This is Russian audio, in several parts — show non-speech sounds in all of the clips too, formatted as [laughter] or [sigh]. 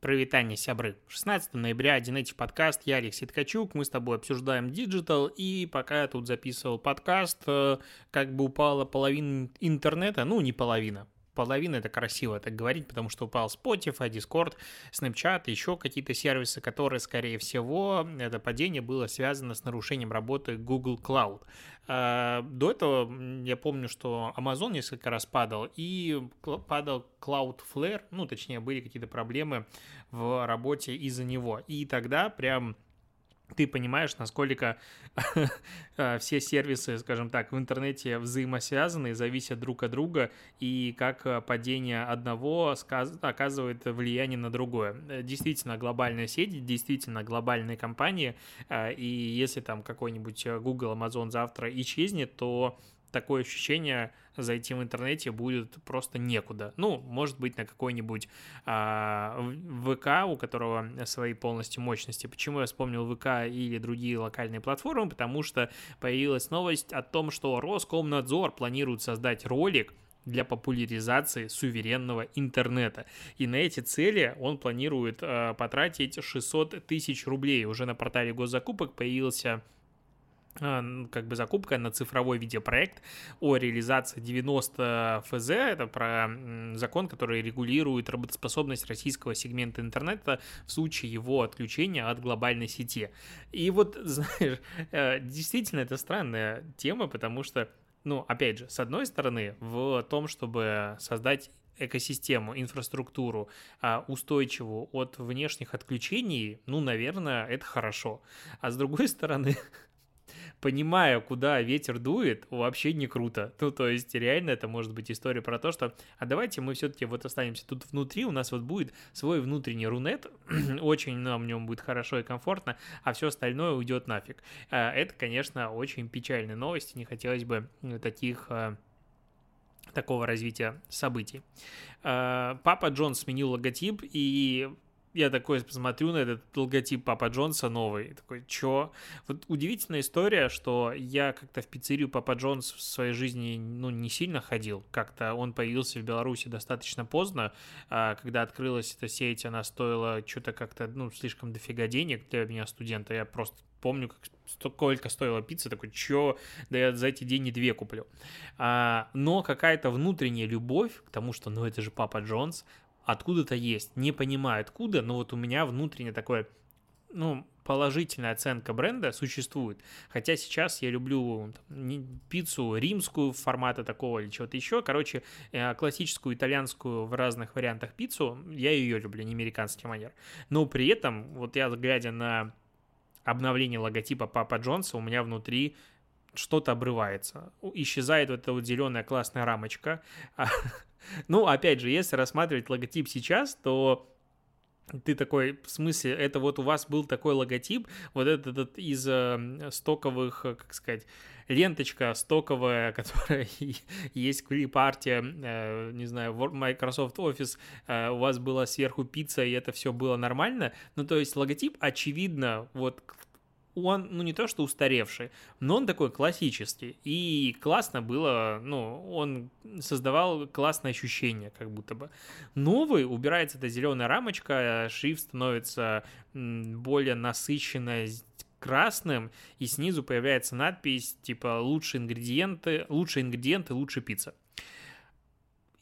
Прывітанне, сябры. 16 ноября, один эти подкаст, я Алексей Ткачук, мы с тобой обсуждаем digital, и пока я тут записывал подкаст, э, как бы упала половина интернета, ну, не половина, половина это красиво так говорить, потому что упал Spotify, Discord, Snapchat, еще какие-то сервисы, которые, скорее всего, это падение было связано с нарушением работы Google Cloud. А, до этого я помню, что Amazon несколько раз падал, и падал Cloudflare, ну, точнее, были какие-то проблемы в работе из-за него. И тогда прям ты понимаешь, насколько а, [laughs] все сервисы, скажем так, в интернете взаимосвязаны, зависят друг от друга, и как а, падение одного оказывает влияние на другое. Действительно, глобальная сеть, действительно, глобальные компании, и если там какой-нибудь Google, Amazon завтра исчезнет, то такое ощущение зайти в интернете будет просто некуда. Ну, может быть, на какой-нибудь а, ВК, у которого свои полностью мощности. Почему я вспомнил ВК или другие локальные платформы? Потому что появилась новость о том, что Роскомнадзор планирует создать ролик, для популяризации суверенного интернета. И на эти цели он планирует э, потратить 600 тысяч рублей. Уже на портале госзакупок появился как бы закупка на цифровой видеопроект о реализации 90 ФЗ. Это про закон, который регулирует работоспособность российского сегмента интернета в случае его отключения от глобальной сети. И вот, [laughs] знаешь, э, действительно это странная тема, потому что ну, опять же, с одной стороны, в том, чтобы создать экосистему, инфраструктуру а, устойчивую от внешних отключений, ну, наверное, это хорошо. А с другой стороны, [laughs] понимая, куда ветер дует, вообще не круто. Ну, то есть, реально, это может быть история про то, что, а давайте мы все-таки вот останемся тут внутри, у нас вот будет свой внутренний рунет, [clears throat] очень нам в нем будет хорошо и комфортно, а все остальное уйдет нафиг. А, это, конечно, очень печальная новость, не хотелось бы таких а, такого развития событий. А, Папа Джон сменил логотип, и я такой посмотрю на этот логотип Папа Джонса новый, такой, чё? Вот удивительная история, что я как-то в пиццерию Папа Джонс в своей жизни, ну, не сильно ходил, как-то он появился в Беларуси достаточно поздно, а когда открылась эта сеть, она стоила что-то как-то, ну, слишком дофига денег для меня, студента, я просто помню, как сколько стоила пицца, такой, чё, да я за эти деньги две куплю. А, но какая-то внутренняя любовь к тому, что, ну, это же Папа Джонс, откуда-то есть. Не понимаю откуда, но вот у меня внутренне такое, ну, положительная оценка бренда существует. Хотя сейчас я люблю пиццу римскую формата такого или чего-то еще. Короче, э, классическую итальянскую в разных вариантах пиццу, я ее люблю, не американский манер. Но при этом, вот я глядя на обновление логотипа Папа Джонса, у меня внутри что-то обрывается. Исчезает вот эта вот зеленая классная рамочка. [laughs] Ну, опять же, если рассматривать логотип сейчас, то ты такой, в смысле, это вот у вас был такой логотип, вот этот, этот из э, стоковых, как сказать, ленточка стоковая, [laughs] которая есть клип-арте, э, не знаю, Microsoft Office, э, у вас была сверху пицца, и это все было нормально, ну, то есть логотип, очевидно, вот он, ну, не то что устаревший, но он такой классический. И классно было, ну, он создавал классное ощущение, как будто бы. Новый, убирается эта зеленая рамочка, шрифт становится более насыщенно красным, и снизу появляется надпись типа «Лучшие ингредиенты, лучшие ингредиенты, лучше пицца».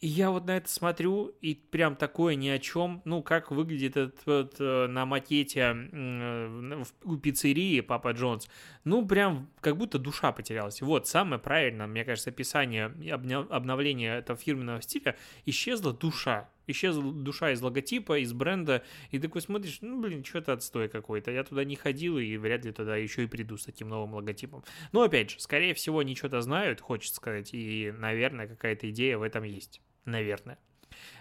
И я вот на это смотрю, и прям такое ни о чем. Ну, как выглядит этот вот, э, на макете э, у пиццерии Папа Джонс. Ну, прям как будто душа потерялась. Вот, самое правильное, мне кажется, описание обновления этого фирменного стиля. Исчезла душа. Исчезла душа из логотипа, из бренда. И такой смотришь, ну, блин, что-то отстой какой-то. Я туда не ходил, и вряд ли туда еще и приду с таким новым логотипом. Но, опять же, скорее всего, они что-то знают, хочется сказать. И, наверное, какая-то идея в этом есть наверное.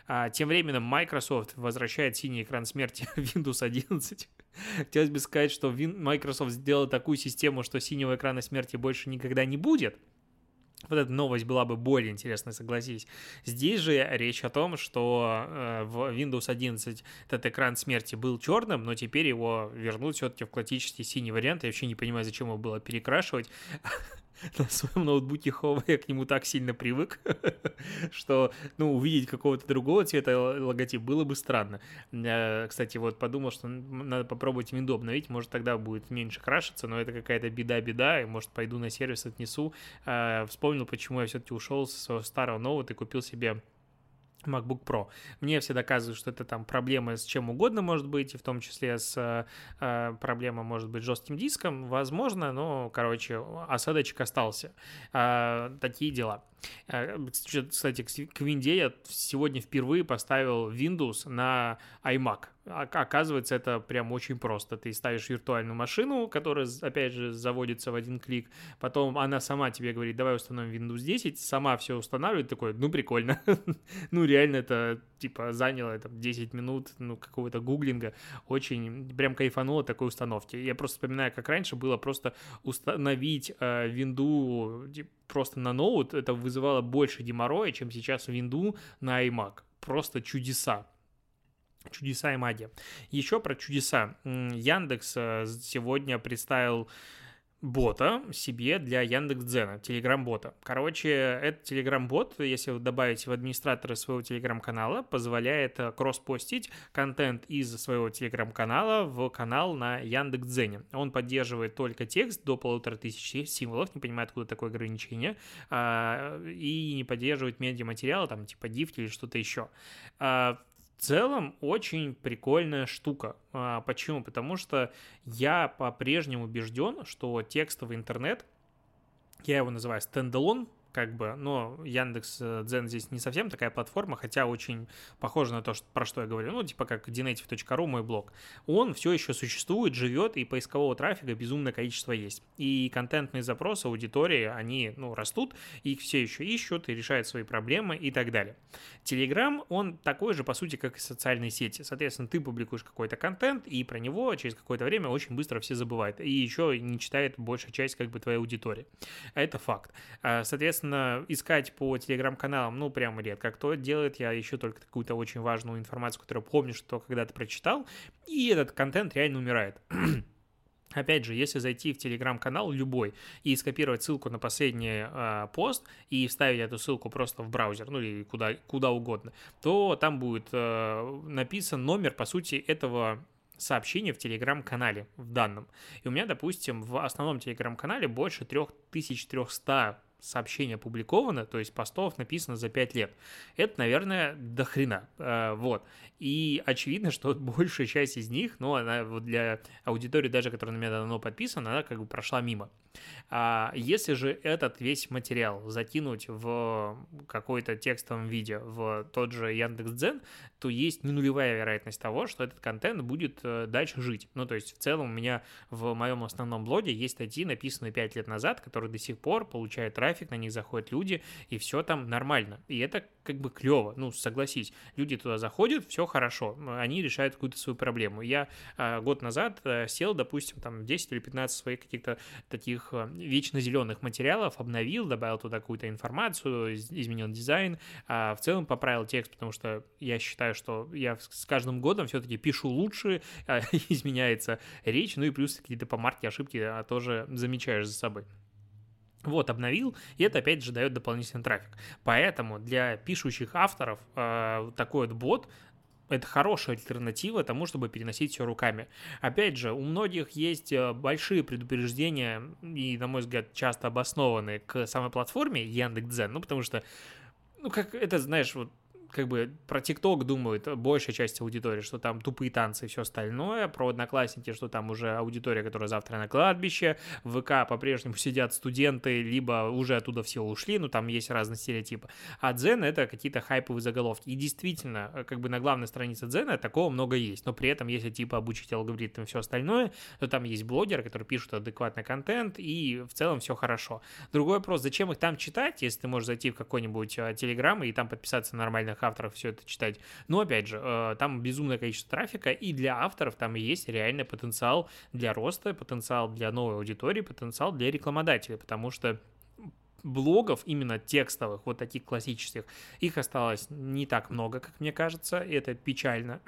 А, тем временем Microsoft возвращает синий экран смерти [laughs] Windows 11. Хотелось бы сказать, что Microsoft сделал такую систему, что синего экрана смерти больше никогда не будет. Вот эта новость была бы более интересной, согласись. Здесь же речь о том, что э, в Windows 11 этот экран смерти был черным, но теперь его вернут все-таки в классический синий вариант. Я вообще не понимаю, зачем его было перекрашивать. [laughs] [laughs] на своем ноутбуке Huawei я к нему так сильно привык, [laughs] что, ну, увидеть какого-то другого цвета логотип было бы странно. Я, кстати, вот подумал, что надо попробовать винду обновить, может, тогда будет меньше крашиться, но это какая-то беда-беда, и, может, пойду на сервис, отнесу. А, вспомнил, почему я все-таки ушел со своего старого ноута и купил себе MacBook Pro. Мне все доказывают, что это там проблемы с чем угодно может быть, и в том числе с э, проблема может быть с жестким диском, возможно, но, короче, осадочек остался. Э, такие дела. Э, кстати, к Винде я сегодня впервые поставил Windows на iMac. Оказывается, это прям очень просто. Ты ставишь виртуальную машину, которая, опять же, заводится в один клик. Потом она сама тебе говорит, давай установим Windows 10. Сама все устанавливает. Такой, ну, прикольно. [laughs] ну, реально это, типа, заняло там 10 минут, ну, какого-то гуглинга. Очень прям кайфануло такой установки. Я просто вспоминаю, как раньше было просто установить э, винду типа, просто на ноут. Это вызывало больше геморроя, чем сейчас винду на iMac. Просто чудеса. Чудеса и магия. Еще про чудеса. Яндекс э, сегодня представил бота себе для Яндекс.Дзена, телеграм-бота. Короче, этот телеграм-бот, если добавить в администраторы своего телеграм-канала, позволяет э, кросс-постить контент из своего телеграм-канала в канал на Яндекс.Дзене. Он поддерживает только текст до полутора тысяч символов, не понимаю, откуда такое ограничение, а, и не поддерживает медиаматериалы, там, типа div или что-то еще. В целом очень прикольная штука. А, почему? Потому что я по-прежнему убежден, что текстовый интернет, я его называю стендалон как бы, но Яндекс э, Дзен здесь не совсем такая платформа, хотя очень похоже на то, что, про что я говорю, ну, типа как Dinative.ru, мой блог. Он все еще существует, живет, и поискового трафика безумное количество есть. И контентные запросы аудитории, они, ну, растут, их все еще ищут и решают свои проблемы и так далее. Телеграм, он такой же, по сути, как и социальные сети. Соответственно, ты публикуешь какой-то контент, и про него через какое-то время очень быстро все забывают. И еще не читает большая часть, как бы, твоей аудитории. Это факт. А, соответственно, Соответственно, искать по телеграм-каналам, ну, прямо редко кто делает. Я ищу только какую-то очень важную информацию, которую помню, что когда-то прочитал, и этот контент реально умирает. [clears throat] Опять же, если зайти в телеграм-канал любой и скопировать ссылку на последний э, пост и вставить эту ссылку просто в браузер, ну или куда, куда угодно, то там будет э, написан номер, по сути, этого сообщения в телеграм-канале в данном. И у меня, допустим, в основном телеграм-канале больше 3300 сообщение опубликовано, то есть постов написано за 5 лет. Это, наверное, до хрена. Э, вот. И очевидно, что [laughs] большая часть из них, ну, она вот для аудитории даже, которая на меня давно подписана, она как бы прошла мимо. А если же этот весь материал закинуть в какой-то текстовом виде в тот же Яндекс.Дзен, то есть не нулевая вероятность того, что этот контент будет э, дальше жить. Ну, то есть в целом у меня в моем основном блоге есть статьи, написанные 5 лет назад, которые до сих пор получают трафик, на них заходят люди, и все там нормально. И это как бы клево, ну, согласись. Люди туда заходят, все хорошо, они решают какую-то свою проблему. Я э, год назад э, сел, допустим, там 10 или 15 своих каких-то таких э, вечно зеленых материалов, обновил, добавил туда какую-то информацию, изменил дизайн, а в целом поправил текст, потому что я считаю, что я с каждым годом все-таки пишу лучше, э, [laughs] изменяется речь, ну и плюс какие-то помарки, ошибки а, тоже замечаешь за собой. Вот, обновил, и это опять же дает дополнительный трафик. Поэтому для пишущих авторов э, такой вот бот это хорошая альтернатива тому, чтобы переносить все руками. Опять же, у многих есть э, большие предупреждения и, на мой взгляд, часто обоснованные к самой платформе Яндекс.Дзен, ну, потому что, ну, как это, знаешь, вот как бы про ТикТок думают большая часть аудитории, что там тупые танцы и все остальное, про Одноклассники, что там уже аудитория, которая завтра на кладбище, в ВК по-прежнему [laughs] сидят студенты, либо уже оттуда все ушли, ну там есть разные стереотипы. А Дзен это какие-то хайповые заголовки. И действительно, как бы на главной странице Дзена такого много есть, но при этом, если типа обучить алгоритм и все остальное, то там есть блогеры, которые пишут адекватный контент, и в целом все хорошо. Другой вопрос, зачем их там читать, если ты можешь зайти в какой-нибудь а, Телеграм и там подписаться на нормальных авторов все это читать. Но опять же, э, там безумное количество трафика, и для авторов там есть реальный потенциал для роста, потенциал для новой аудитории, потенциал для рекламодателей, потому что блогов, именно текстовых, вот таких классических, их осталось не так много, как мне кажется, и это печально.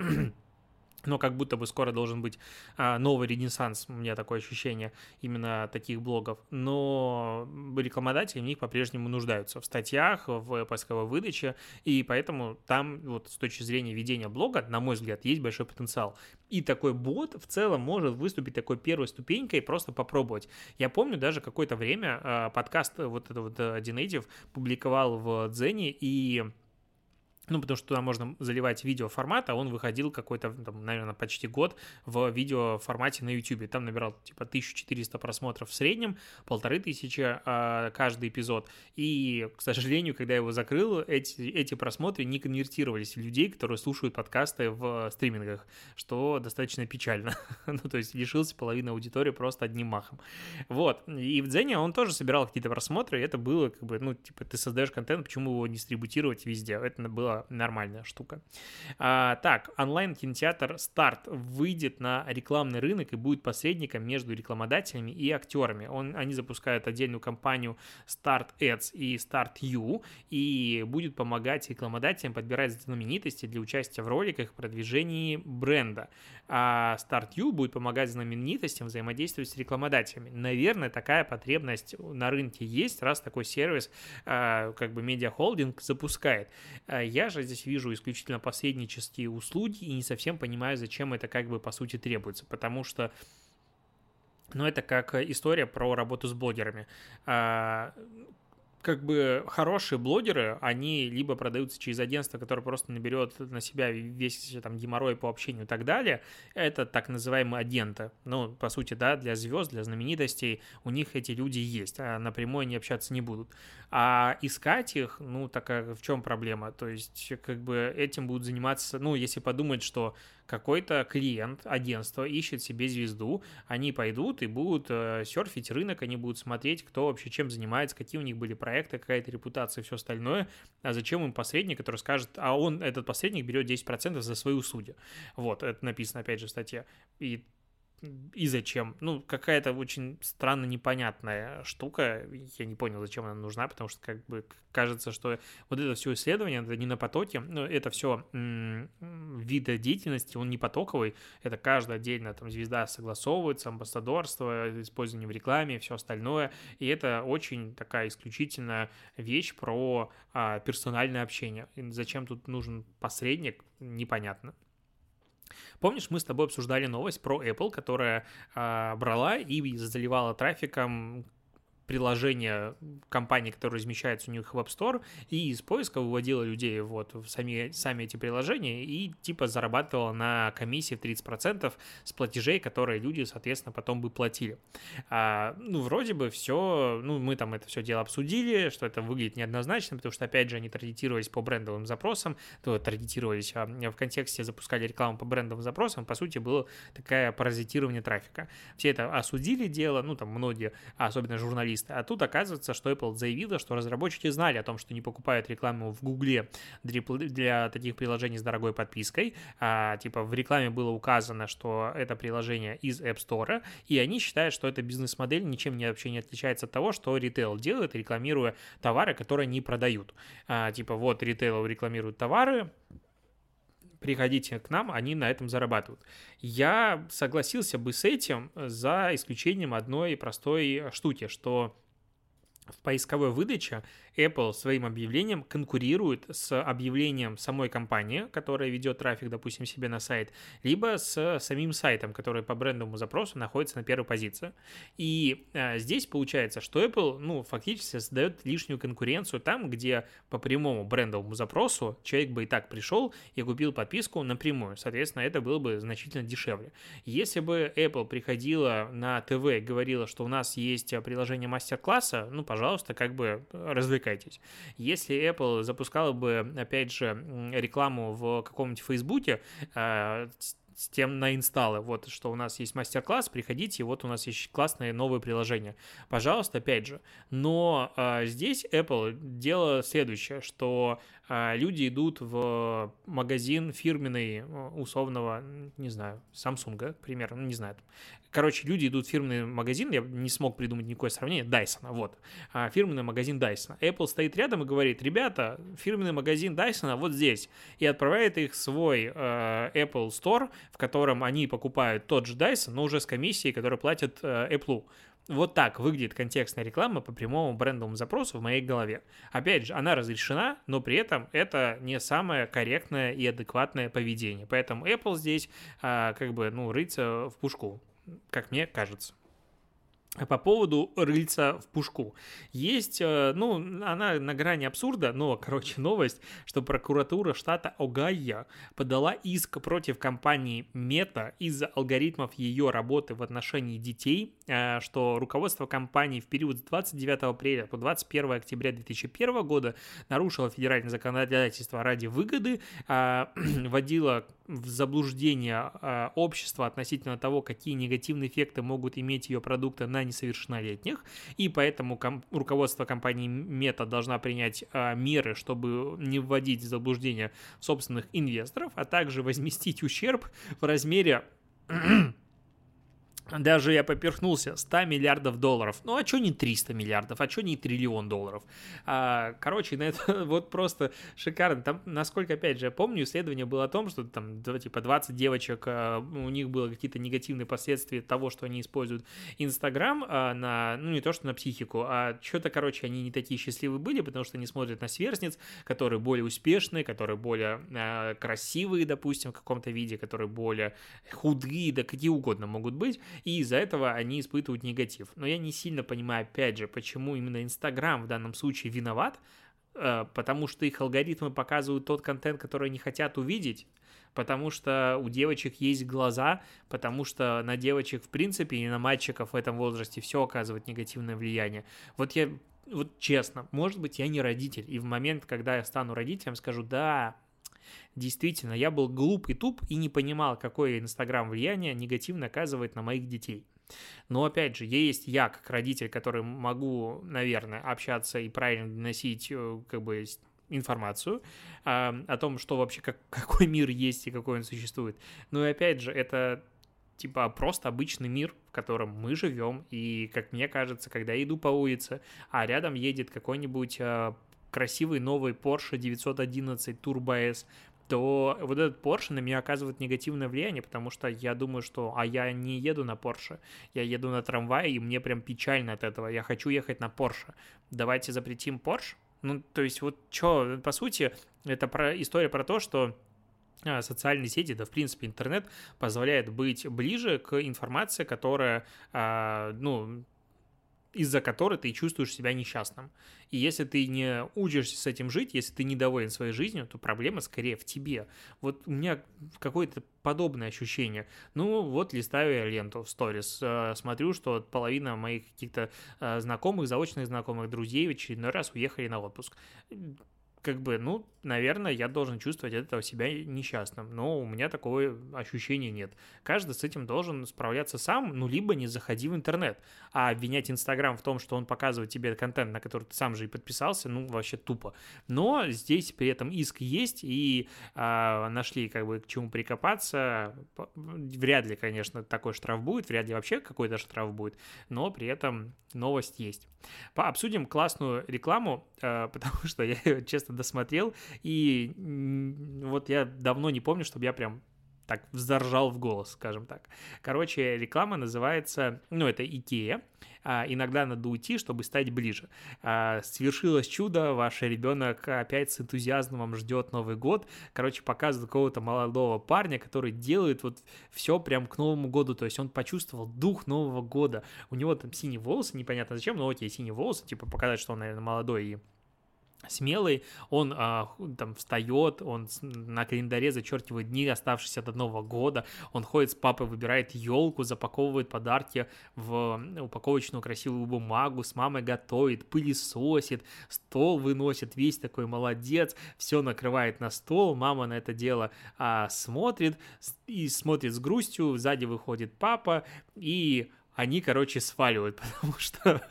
Но как будто бы скоро должен быть а, новый ренессанс, у меня такое ощущение именно таких блогов. Но рекламодатели в них по-прежнему нуждаются в статьях, в поисковой выдаче, и поэтому там вот с точки зрения ведения блога, на мой взгляд, есть большой потенциал. И такой бот в целом может выступить такой первой ступенькой и просто попробовать. Я помню даже какое-то время а, подкаст вот этот вот Dinative публиковал в Дзене, и ну, потому что туда можно заливать видеоформат, а он выходил какой-то, там, наверное, почти год в видеоформате на YouTube. Там набирал типа 1400 просмотров в среднем, полторы тысячи э, каждый эпизод. И, к сожалению, когда я его закрыл, эти, эти просмотры не конвертировались в людей, которые слушают подкасты в стримингах, что достаточно печально. [laughs] ну, то есть лишился половины аудитории просто одним махом. Вот. И в Дзене он тоже собирал какие-то просмотры, и это было как бы, ну, типа, ты создаешь контент, почему его дистрибутировать везде? Это было нормальная штука. А, так, онлайн-кинотеатр «Старт» выйдет на рекламный рынок и будет посредником между рекламодателями и актерами. Он, они запускают отдельную компанию Start Ads и Start You и будет помогать рекламодателям подбирать знаменитости для участия в роликах в продвижении бренда. А Start You будет помогать знаменитостям взаимодействовать с рекламодателями. Наверное, такая потребность на рынке есть, раз такой сервис, а, как бы медиахолдинг запускает. А, я же здесь вижу исключительно посреднические услуги и не совсем понимаю, зачем это как бы по сути требуется, потому что ну, это как история про работу с блогерами. Как бы хорошие блогеры, они либо продаются через агентство, которое просто наберет на себя весь там геморрой по общению и так далее. Это так называемые агенты. Ну, по сути, да, для звезд, для знаменитостей у них эти люди есть, а напрямую они общаться не будут. А искать их, ну, такая в чем проблема? То есть, как бы этим будут заниматься, ну, если подумать, что какой-то клиент, агентство ищет себе звезду, они пойдут и будут э, серфить рынок, они будут смотреть, кто вообще чем занимается, какие у них были проекты, какая-то репутация все остальное. А зачем им посредник, который скажет, а он, этот посредник, берет 10% за свои услуги. Вот, это написано опять же в статье. И и зачем? Ну, какая-то очень странно непонятная штука. Я не понял, зачем она нужна, потому что как бы кажется, что вот это все исследование, это не на потоке, но это все вида деятельности, он не потоковый, это каждая отдельно там звезда согласовывается, амбассадорство, использование в рекламе, все остальное, и это очень такая исключительная вещь про а, персональное общение. И зачем тут нужен посредник, непонятно. Помнишь, мы с тобой обсуждали новость про Apple, которая э, брала и заливала трафиком приложение компании, которое размещается у них в App Store, и из поиска выводила людей вот в сами, сами эти приложения и типа зарабатывала на комиссии в 30% с платежей, которые люди, соответственно, потом бы платили. А, ну, вроде бы все, ну, мы там это все дело обсудили, что это выглядит неоднозначно, потому что, опять же, они таргетировались по брендовым запросам, то таргетировались а в контексте запускали рекламу по брендовым запросам, по сути, было такое паразитирование трафика. Все это осудили дело, ну, там многие, особенно журналисты, специалисты. А тут оказывается, что Apple заявила, что разработчики знали о том, что не покупают рекламу в Гугле для таких приложений с дорогой подпиской. А, типа в рекламе было указано, что это приложение из App Store, и они считают, что эта бизнес-модель ничем не, вообще не отличается от того, что ритейл делает, рекламируя товары, которые не продают. А, типа вот ритейл рекламирует товары, приходите к нам, они на этом зарабатывают. Я согласился бы с этим за исключением одной простой штуки, что в поисковой выдаче Apple своим объявлением конкурирует с объявлением самой компании, которая ведет трафик, допустим, себе на сайт, либо с самим сайтом, который по брендовому запросу находится на первой позиции. И а, здесь получается, что Apple, ну, фактически создает лишнюю конкуренцию там, где по прямому брендовому запросу человек бы и так пришел и купил подписку напрямую. Соответственно, это было бы значительно дешевле. Если бы Apple приходила на ТВ и говорила, что у нас есть приложение мастер-класса, ну, пожалуйста, как бы развлекайтесь развлекайтесь. Если Apple запускала бы, опять же, рекламу в каком-нибудь Фейсбуке, а, с тем на инсталлы. Вот что у нас есть мастер-класс, приходите, вот у нас есть классное новое приложение. Пожалуйста, опять же. Но э, здесь Apple дело следующее, что а, люди идут в магазин фирменный условного, не знаю, Samsung, к примеру, ну, не знаю. Короче, люди идут в фирменный магазин, я не смог придумать никакое сравнение, Dyson, вот, а, фирменный магазин Dyson. Apple стоит рядом и говорит, ребята, фирменный магазин Dyson вот здесь, и отправляет их в свой э, Apple Store, в котором они покупают тот же Dyson, но уже с комиссией, которую платят э, Apple. Вот так выглядит контекстная реклама по прямому брендовому запросу в моей голове. Опять же, она разрешена, но при этом это не самое корректное и адекватное поведение. Поэтому Apple здесь а, как бы, ну, рыться в пушку, как мне кажется. По поводу рыльца в пушку. Есть, э, ну, она на грани абсурда, но, короче, [laughs] новость, что прокуратура штата Огайо подала иск против компании Meta из-за алгоритмов ее работы в отношении детей, э, что руководство компании в период с 29 апреля по 21 октября 2001 года нарушило федеральное законодательство ради выгоды, а, [clears throat] вводило в заблуждение а, общества относительно того, какие негативные эффекты могут иметь ее продукты на несовершеннолетних, и поэтому ком- руководство компании Мета должна принять а, меры, чтобы не вводить в заблуждение собственных инвесторов, а также возместить ущерб в размере даже я поперхнулся, 100 миллиардов долларов. Ну, а что не 300 миллиардов, а что не триллион долларов? А, короче, на это [laughs] вот просто шикарно. Там, насколько, опять же, я помню, исследование было о том, что там, типа, 20 девочек, а, у них было какие-то негативные последствия того, что они используют Инстаграм а, на, ну, не то, что на психику, а что-то, короче, они не такие счастливые были, потому что они смотрят на сверстниц, которые более успешные, которые более а, красивые, допустим, в каком-то виде, которые более худые, да какие угодно могут быть, и из-за этого они испытывают негатив. Но я не сильно понимаю, опять же, почему именно Инстаграм в данном случае виноват, э, потому что их алгоритмы показывают тот контент, который они хотят увидеть, потому что у девочек есть глаза, потому что на девочек, в принципе, и на мальчиков в этом возрасте все оказывает негативное влияние. Вот я, вот честно, может быть, я не родитель, и в момент, когда я стану родителем, скажу, да, Действительно, я был глуп и туп и не понимал, какое Инстаграм влияние негативно оказывает на моих детей. Но опять же, есть я как родитель, который могу, наверное, общаться и правильно доносить э, как бы информацию а, о том, что вообще, как, [laughs] какой мир есть и какой он существует. Но и опять же, это типа просто обычный мир, в котором мы живем, и, как мне кажется, когда я иду по улице, а рядом едет какой-нибудь а, красивый новый Porsche 911 Turbo S, то вот этот Porsche на меня оказывает негативное влияние, потому что я думаю, что, а я не еду на Porsche, я еду на трамвае, и мне прям печально от этого, я хочу ехать на Porsche. Давайте запретим Porsche? Ну, то есть вот что, по сути, это про, история про то, что а, социальные сети, да, в принципе, интернет позволяет быть ближе к информации, которая, а, ну, из-за которой ты чувствуешь себя несчастным. И если ты не учишься с этим жить, если ты недоволен своей жизнью, то проблема скорее в тебе. Вот у меня какое-то подобное ощущение. Ну, вот листаю я ленту в сторис, э, смотрю, что половина моих каких-то э, знакомых, заочных знакомых, друзей в очередной раз уехали на отпуск как бы, ну, наверное, я должен чувствовать от этого себя несчастным, но у меня такого ощущения нет. Каждый с этим должен справляться сам, ну, либо не заходи в интернет, а обвинять Инстаграм в том, что он показывает тебе контент, на который ты сам же и подписался, ну, вообще тупо. Но здесь при этом иск есть, и а, нашли, как бы, к чему прикопаться. Вряд ли, конечно, такой штраф будет, вряд ли вообще какой-то штраф будет, но при этом новость есть. Обсудим классную рекламу, а, [laughs] потому что я честно наконец-то досмотрел, и вот я давно не помню, чтобы я прям так взоржал в голос, скажем так. Короче, реклама называется, ну, это Икея, а, иногда надо уйти, чтобы стать ближе. А, свершилось чудо, ваш ребенок опять с энтузиазмом ждет Новый год. Короче, показывает какого-то молодого парня, который делает вот все прям к Новому году, то есть он почувствовал дух Нового года. У него там синие волосы, непонятно зачем, но вот есть синие волосы, типа показать, что он, наверное, молодой и смелый, он а, там встает, он на календаре зачеркивает дни, оставшиеся до Нового года, он ходит с папой, выбирает елку, запаковывает подарки в упаковочную красивую бумагу, с мамой готовит, пылесосит, стол выносит, весь такой молодец, все накрывает на стол, мама на это дело а, смотрит и смотрит с грустью, сзади выходит папа, и они, короче, сваливают, [laughs] потому что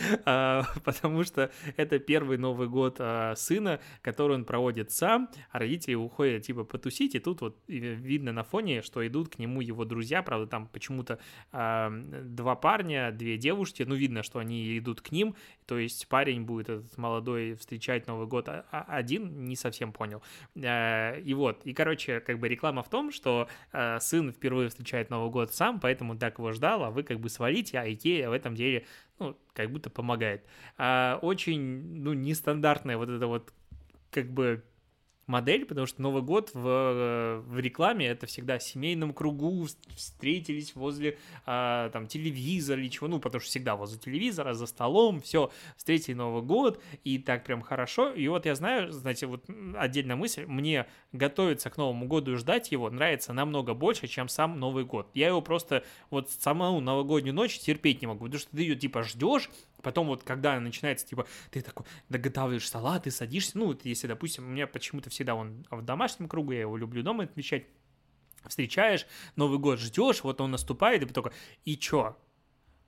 [laughs] потому что это первый Новый год а, сына, который он проводит сам, а родители уходят типа потусить, и тут вот видно на фоне, что идут к нему его друзья, правда, там почему-то а, два парня, две девушки, ну, видно, что они идут к ним, то есть парень будет этот молодой встречать Новый год один, не совсем понял. И вот, и, короче, как бы реклама в том, что сын впервые встречает Новый год сам, поэтому так его ждал, а вы как бы свалите, а Икея в этом деле ну, как будто помогает. А очень, ну, нестандартная вот эта вот, как бы, модель, потому что Новый год в, э, в рекламе это всегда в семейном кругу, встретились возле а, там телевизора или чего, ну, потому что всегда возле телевизора, за столом, все, встретили Новый год, и так прям хорошо. И вот я знаю, знаете, вот отдельная мысль, мне готовиться к Новому году и ждать его нравится намного больше, чем сам Новый год. Я его просто вот саму новогоднюю ночь терпеть не могу, потому что ты ее типа ждешь, Потом вот, когда начинается, типа, ты такой доготавливаешь салат, ты садишься, ну, вот если, допустим, у меня почему-то всегда он в домашнем кругу, я его люблю дома отмечать, встречаешь, Новый год ждешь, вот он наступает, и только, и чё?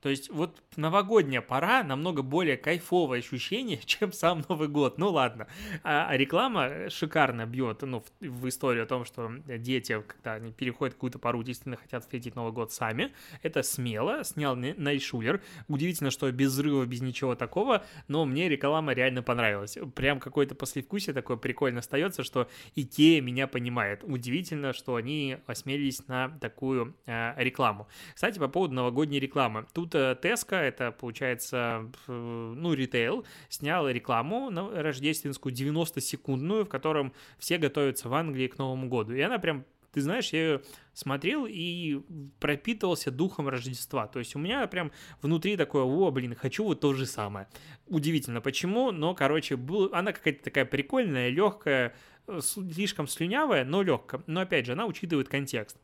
То есть вот новогодняя пора намного более кайфовое ощущение, [laughs] чем сам Новый год. Ну ладно. А, а реклама шикарно бьет ну, в, в историю о том, что дети, когда они переходят какую-то пару, действительно хотят встретить Новый год сами. Это смело. Снял Найшулер. Удивительно, что без взрыва, без ничего такого, но мне реклама реально понравилась. Прям какое-то послевкусие такое прикольно остается, что Икея меня понимает. Удивительно, что они осмелились на такую э, рекламу. Кстати, по поводу новогодней рекламы. Тут Теска, это получается, ну, ритейл, снял рекламу на рождественскую 90-секундную, в котором все готовятся в Англии к Новому году. И она прям ты знаешь, я ее смотрел и пропитывался духом Рождества. То есть у меня прям внутри такое, о, блин, хочу вот то же самое. Удивительно, почему, но, короче, был, она какая-то такая прикольная, легкая, э, слишком слюнявая, но легкая. Но, опять же, она учитывает контекст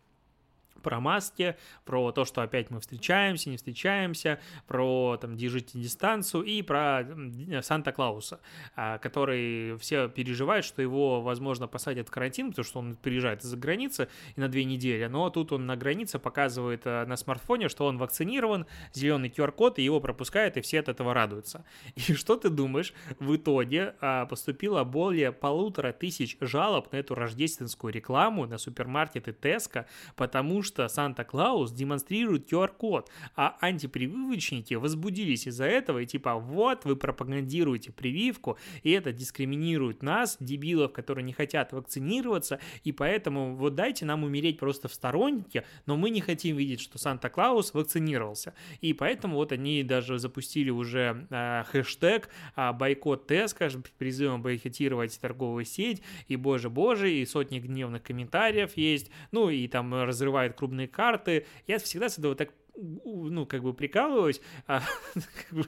про маски, про то, что опять мы встречаемся, не встречаемся, про там держите дистанцию и про Санта-Клауса, а, который все переживают, что его, возможно, посадят в карантин, потому что он приезжает из-за границы и на две недели, но тут он на границе показывает э, на смартфоне, что он вакцинирован, зеленый QR-код, и его пропускают, и все от этого радуются. [laughs] И что ты думаешь? В итоге а, поступило более полутора тысяч жалоб на эту рождественскую рекламу на супермаркеты Теска, потому что что Санта-Клаус демонстрирует QR-код, а антипрививочники возбудились из-за этого и типа вот вы пропагандируете прививку, и это дискриминирует нас, дебилов, которые не хотят вакцинироваться, и поэтому вот дайте нам умереть просто в стороннике, но мы не хотим видеть, что Санта-Клаус вакцинировался. И поэтому вот они даже запустили уже э, хэштег э, бойкот Теска, призывом бойкотировать торговую сеть, и боже-боже, и сотни гневных комментариев есть, ну и там разрывают крупные карты. Я всегда с этого так, ну, как бы прикалываюсь, а, [laughs] как бы,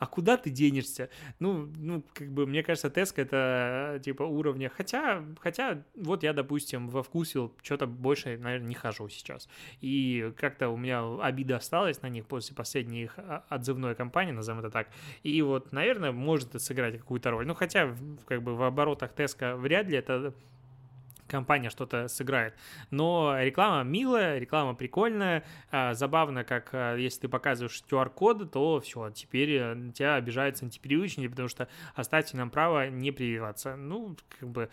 а куда ты денешься? Ну, ну, как бы, мне кажется, Теска это типа уровня, хотя, хотя, вот я, допустим, во вкусил что-то больше, наверное, не хожу сейчас. И как-то у меня обида осталась на них после последней их а, отзывной кампании, назовем это так. И вот, наверное, может это сыграть какую-то роль. Ну, хотя, как бы, в оборотах Теска вряд ли это компания что-то сыграет. Но реклама милая, реклама прикольная, а, забавно, как а, если ты показываешь QR-код, то все, теперь э, тебя обижаются антипривычники, потому что оставьте нам право не прививаться. Ну, как бы...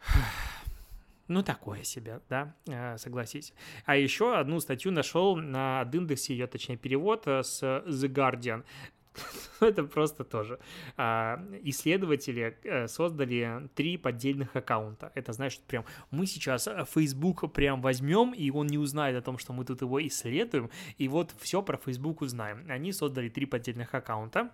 [sighs] Ну, такое себе, да, э, согласись. А еще одну статью нашел на индексе, ее, точнее, перевод э, с The Guardian. [laughs] это просто тоже. А, исследователи э, создали три поддельных аккаунта. Это значит, прям мы сейчас э, Facebook прям возьмем, и он не узнает о том, что мы тут его исследуем, и вот все про Facebook узнаем. Они создали три поддельных аккаунта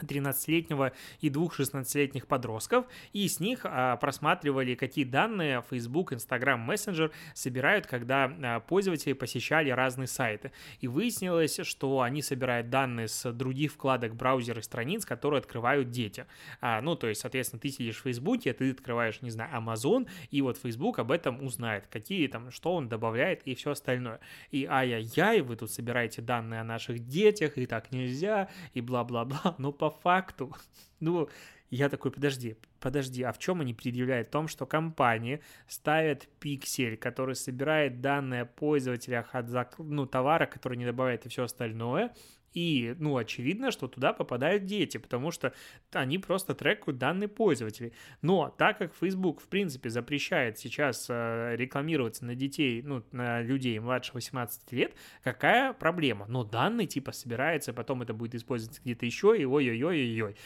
13-летнего и двух 16-летних подростков, и с них а, просматривали, какие данные Facebook, Instagram, Messenger собирают, когда а, пользователи посещали разные сайты. И выяснилось, что они собирают данные с других вкладок браузера и страниц, которые открывают дети. А, ну, то есть, соответственно, ты сидишь в Facebook, ты открываешь, не знаю, Amazon, и вот Facebook об этом узнает, какие там, что он добавляет и все остальное. И ай-яй-яй, вы тут собираете данные о наших детях, и так нельзя, и бла-бла-бла, [laughs] но по факту, [laughs] ну, я такой, подожди, подожди, а в чем они предъявляют? В том, что компании ставят пиксель, который собирает данные о пользователях от ну, товара, который не добавляет и все остальное, И, ну, очевидно, что туда попадают дети, потому что они просто трекают данные пользователей. Но так как Facebook, в принципе, запрещает сейчас э, рекламироваться на детей, ну, на людей младше 18 лет, какая проблема? Но данные, типа, собираются, потом это будет использоваться где-то еще, и ой-ой-ой-ой-ой.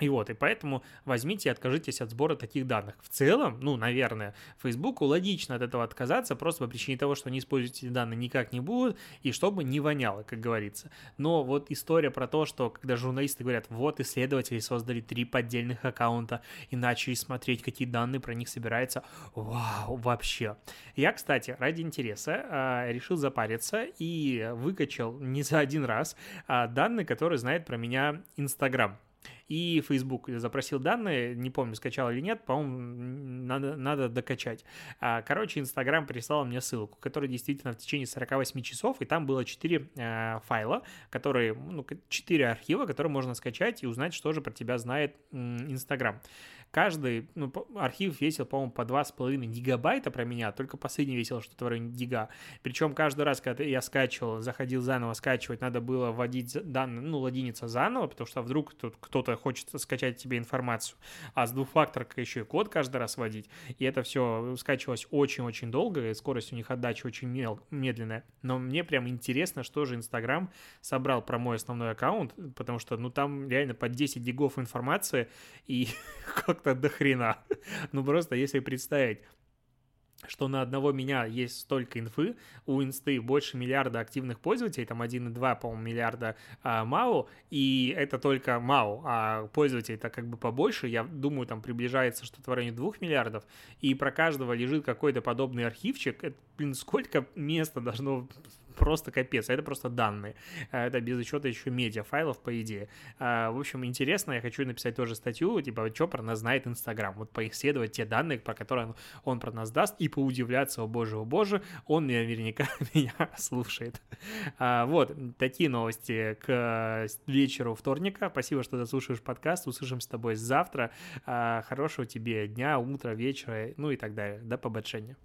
А, и вот, и поэтому возьмите и откажитесь от сбора таких данных. В целом, ну, наверное, Фейсбуку логично от этого отказаться, просто по причине того, что они используют эти данные никак не будут, и чтобы не воняло, как говорится. Но вот история про то, что когда журналисты говорят, вот исследователи создали три поддельных аккаунта и начали смотреть, какие данные про них собираются, вау, вообще. Я, кстати, ради интереса э, решил запариться и выкачал не за один раз э, данные, которые знает про меня Инстаграм и Facebook запросил данные, не помню, скачал или нет, по-моему, надо, надо докачать. А, короче, Instagram прислал мне ссылку, которая действительно в течение 48 часов, и там было 4 э, файла, которые, ну, 4 архива, которые можно скачать и узнать, что же про тебя знает Instagram. Каждый ну, архив весил, по-моему, по 2,5 гигабайта про меня, только последний весил что-то в районе гига. Причем каждый раз, когда я скачивал, заходил заново скачивать, надо было вводить данные, ну, логиниться заново, потому что вдруг тут кто-то хочет скачать тебе информацию, а с двухфакторкой еще и код каждый раз вводить. И это все скачивалось очень-очень долго, и скорость у них отдачи очень медленная. Но мне прям интересно, что же Инстаграм собрал про мой основной аккаунт, потому что, ну, там реально по 10 гигов информации, и [laughs] [laughs] как-то до хрена. [laughs] Ну просто если представить, что на одного меня есть столько инфы, у инсты больше миллиарда активных пользователей, там 1,2, по-моему, миллиарда а, МАУ, и это только МАУ, а пользователей-то как бы побольше, я думаю, там приближается что-то в районе 2 миллиардов, и про каждого лежит какой-то подобный архивчик, это, блин, сколько места должно просто капец, а это просто данные. А это без учета еще медиафайлов, по идее. А, в общем, интересно, я хочу написать тоже статью, типа, что про нас знает Инстаграм. Вот поисследовать те данные, про которые он, он про нас даст, и поудивляться, о боже, о боже, он наверняка [laughs] меня слушает. Вот, такие новости к вечеру вторника. Спасибо, что дослушаешь подкаст. Услышим с тобой завтра. Хорошего тебе дня, утра, вечера, ну и так далее. До побочения.